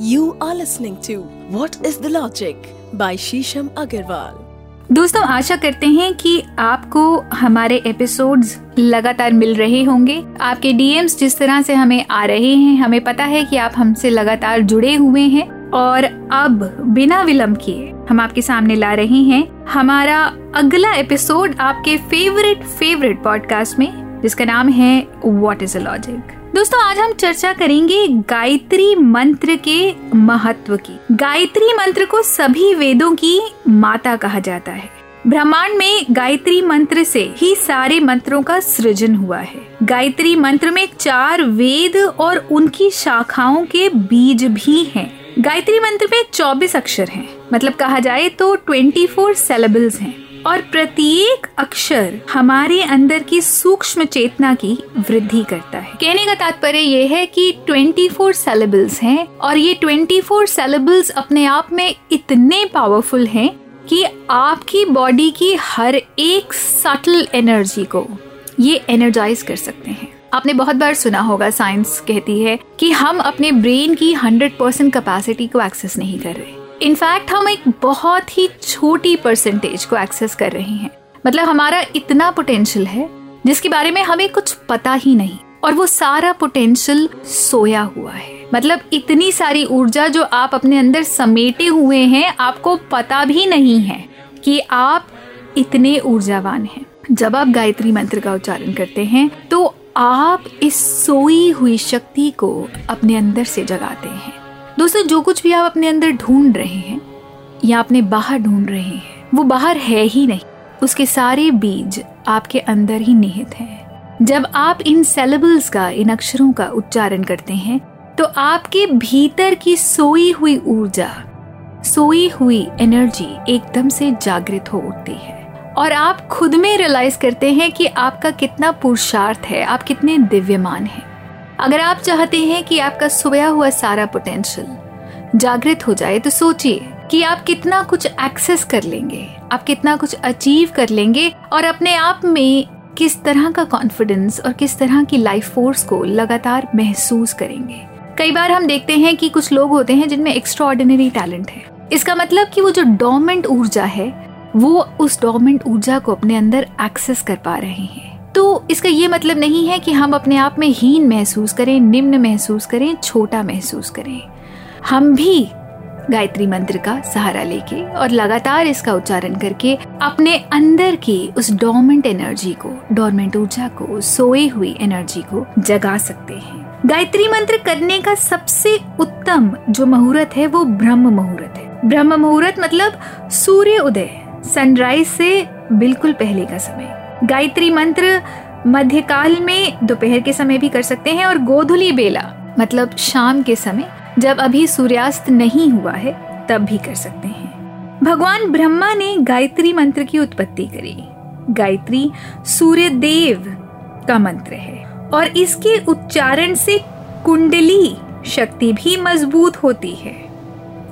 You are listening to What is the Logic by Shisham Agarwal. दोस्तों, आशा करते हैं कि आपको हमारे एपिसोड्स लगातार मिल रहे होंगे आपके डीएम्स जिस तरह से हमें आ रहे हैं, हमें पता है कि आप हमसे लगातार जुड़े हुए हैं और अब बिना विलंब किए हम आपके सामने ला रहे हैं हमारा अगला एपिसोड आपके फेवरेट फेवरेट पॉडकास्ट में, जिसका नाम है वॉट इज़ अ लॉजिक दोस्तों आज हम चर्चा करेंगे गायत्री मंत्र के महत्व की। गायत्री मंत्र को सभी वेदों की माता कहा जाता है। ब्रह्मांड में गायत्री मंत्र से ही सारे मंत्रों का सृजन हुआ है। गायत्री मंत्र में चार वेद और उनकी शाखाओं के बीज भी हैं। गायत्री मंत्र में 24 अक्षर हैं, मतलब कहा जाए तो 24 फोर सेलेबल्स हैं। और प्रत्येक अक्षर हमारे अंदर की सूक्ष्म चेतना की वृद्धि करता है। कहने का तात्पर्य ये है कि 24 सेलेबल्स हैं और ये 24 सेलेबल्स अपने आप में इतने पावरफुल हैं कि आपकी बॉडी की हर एक सटल एनर्जी को ये एनर्जाइज कर सकते हैं। आपने बहुत बार सुना होगा साइंस कहती है कि हम अपने ब्रेन की 100 परसेंट कैपेसिटी को एक्सेस नहीं कर रहे। इनफैक्ट हम एक बहुत ही छोटी परसेंटेज को एक्सेस कर रहे हैं। मतलब हमारा इतना पोटेंशियल है, जिसके बारे में हमें कुछ पता ही नहीं। और वो सारा पोटेंशियल सोया हुआ है। मतलब इतनी सारी ऊर्जा जो आप अपने अंदर समेटे हुए हैं, आपको पता भी नहीं है कि आप इतने ऊर्जावान हैं। जब आप गायत्री मंत्र का उच्चारण करते हैं तो आप इस सोई हुई शक्ति को अपने अंदर से जगाते हैं। दोस्तों, जो कुछ भी आप अपने अंदर ढूंढ रहे हैं या अपने बाहर ढूंढ रहे हैं, वो बाहर है ही नहीं। उसके सारे बीज आपके अंदर ही निहित हैं। जब आप इन सेलेबल्स का, इन अक्षरों का उच्चारण करते हैं तो आपके भीतर की सोई हुई ऊर्जा, सोई हुई एनर्जी एकदम से जागृत हो उठती है। और आप खुद में रियलाइज़ करते हैं कि आपका कितना पुरुषार्थ है, आप कितने दिव्यमान हैं। अगर आप चाहते हैं कि आपका सोया हुआ सारा पोटेंशियल जागृत हो जाए तो सोचिए कि आप कितना कुछ एक्सेस कर लेंगे, आप कितना कुछ अचीव कर लेंगे और अपने आप में किस तरह का कॉन्फिडेंस और किस तरह की लाइफ फोर्स को लगातार महसूस करेंगे। कई बार हम देखते हैं कि कुछ लोग होते हैं जिनमें एक्स्ट्रा ऑर्डिनरी टैलेंट है। इसका मतलब कि वो जो डोमेंट ऊर्जा है, वो उस डोमेंट ऊर्जा को अपने अंदर एक्सेस कर पा रहे हैं। तो इसका ये मतलब नहीं है कि हम अपने आप में हीन महसूस करें, निम्न महसूस करें, छोटा महसूस करें। हम भी गायत्री मंत्र का सहारा लेके और लगातार इसका उच्चारण करके अपने अंदर की उस डोमेंट एनर्जी को डोरमेंट ऊर्जा को सोए हुई एनर्जी को जगा सकते हैं। गायत्री मंत्र करने का सबसे उत्तम जो मुहूर्त है, वो ब्रह्म मुहूर्त है। ब्रह्म मुहूर्त मतलब सूर्य उदय सनराइज से बिल्कुल पहले का समय। गायत्री मंत्र मध्यकाल में दोपहर के समय भी कर सकते हैं और गोधुली बेला मतलब शाम के समय, जब अभी सूर्यास्त नहीं हुआ है, तब भी कर सकते हैं। भगवान ब्रह्मा ने गायत्री मंत्र की उत्पत्ति करी। गायत्री सूर्य देव का मंत्र है और इसके उच्चारण से कुंडली शक्ति भी मज़बूत होती है।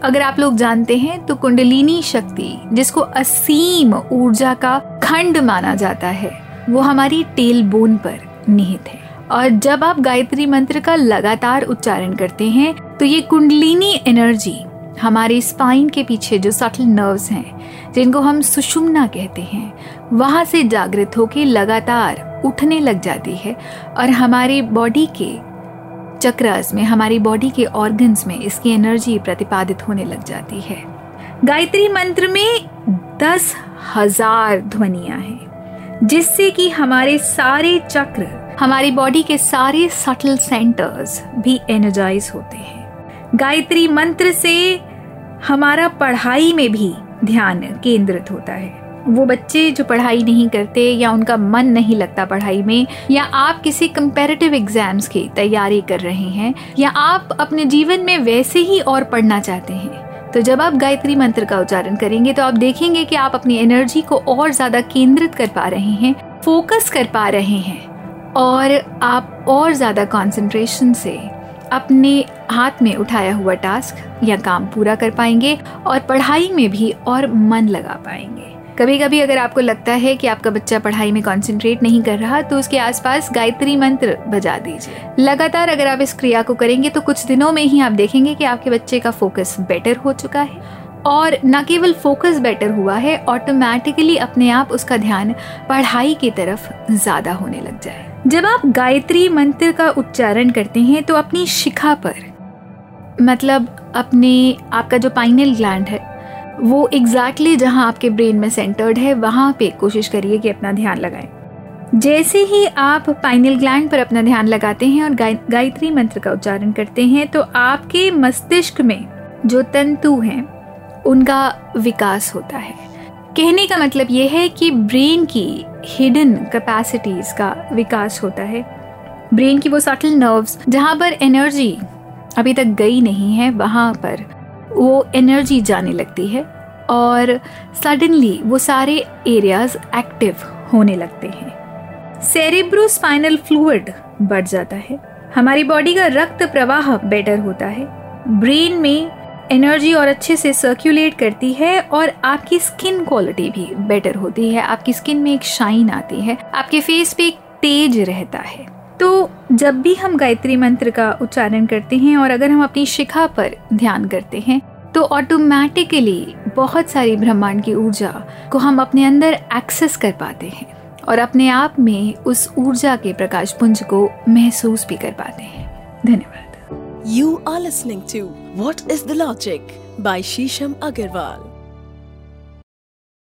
अगर आप लोग जानते हैं तो कुंडलिनी शक्ति, जिसको असीम ऊर्जा का खंड माना जाता है, वो हमारी टेल बोन पर निहित है। और जब आप गायत्री मंत्र का लगातार उच्चारण करते हैं तो ये कुंडलिनी एनर्जी हमारे स्पाइन के पीछे जो सटल नर्व्स हैं, जिनको हम सुषुम्ना कहते हैं, वहाँ से जागृत होकर लगातार उठने लग जाती है और हमारे बॉडी के चक्रस में हमारी बॉडी के ऑर्गन्स में इसकी एनर्जी प्रतिपादित होने लग जाती है। गायत्री मंत्र में दस हज़ार ध्वनिया हैं, जिससे कि हमारे सारे चक्र, हमारी बॉडी के सारे सटल सेंटर्स भी एनर्जाइज होते हैं। गायत्री मंत्र से हमारा पढ़ाई में भी ध्यान केंद्रित होता है। वो बच्चे जो पढ़ाई नहीं करते या उनका मन नहीं लगता पढ़ाई में, या आप किसी कंपेरेटिव एग्ज़ाम्स की तैयारी कर रहे हैं, या आप अपने जीवन में वैसे ही और पढ़ना चाहते हैं तो जब आप गायत्री मंत्र का उच्चारण करेंगे तो आप देखेंगे कि आप अपनी एनर्जी को और ज़्यादा केंद्रित कर पा रहे हैं फोकस कर पा रहे हैं, और आप और ज़्यादा कंसंट्रेशन से अपने हाथ में उठाया हुआ टास्क या काम पूरा कर पाएँगे और पढ़ाई में भी और मन लगा पाएँगे। कभी कभी अगर आपको लगता है कि आपका बच्चा पढ़ाई में कंसंट्रेट नहीं कर रहा तो उसके आसपास गायत्री मंत्र बजा दीजिए। लगातार अगर आप इस क्रिया को करेंगे तो कुछ दिनों में ही आप देखेंगे कि आपके बच्चे का फोकस बेटर हो चुका है। और न केवल फोकस बेटर हुआ है ऑटोमेटिकली अपने आप उसका ध्यान पढ़ाई की तरफ़ ज़्यादा होने लग जाए। जब आप गायत्री मंत्र का उच्चारण करते हैं तो अपनी शिखा पर मतलब अपने आपका जो पाइनल ग्लैंड है वो एग्जैक्टली exactly जहाँ आपके ब्रेन में सेंटर्ड है वहाँ पे कोशिश करिए कि अपना ध्यान लगाएँ। जैसे ही आप पाइनल ग्लैंड पर अपना ध्यान लगाते हैं और गाय, गायत्री मंत्र का उच्चारण करते हैं तो आपके मस्तिष्क में जो तंतु हैं उनका विकास होता है। कहने का मतलब ये है कि ब्रेन की हिडन कैपेसिटीज का विकास होता है। ब्रेन की वो सटल नर्व्स जहाँ पर एनर्जी अभी तक गई नहीं है वहाँ पर वो एनर्जी जाने लगती है और सडनली वो सारे एरियाज़ एक्टिव होने लगते हैं। सेरेब्रोस्पाइनल फ्लूइड बढ़ जाता है। हमारी बॉडी का रक्त प्रवाह बेटर होता है। ब्रेन में एनर्जी और अच्छे से सर्कुलेट करती है और आपकी स्किन क्वालिटी भी बेटर होती है। आपकी स्किन में एक शाइन आती है। आपके फेस पे एक तेज रहता है। तो जब भी हम गायत्री मंत्र का उच्चारण करते हैं और अगर हम अपनी शिखा पर ध्यान करते हैं तो ऑटोमेटिकली बहुत सारी ब्रह्मांड की ऊर्जा को हम अपने अंदर एक्सेस कर पाते हैं और अपने आप में उस ऊर्जा के प्रकाश पुंज को महसूस भी कर पाते हैं धन्यवाद you are listening to what is the logic by Shisham Agarwal.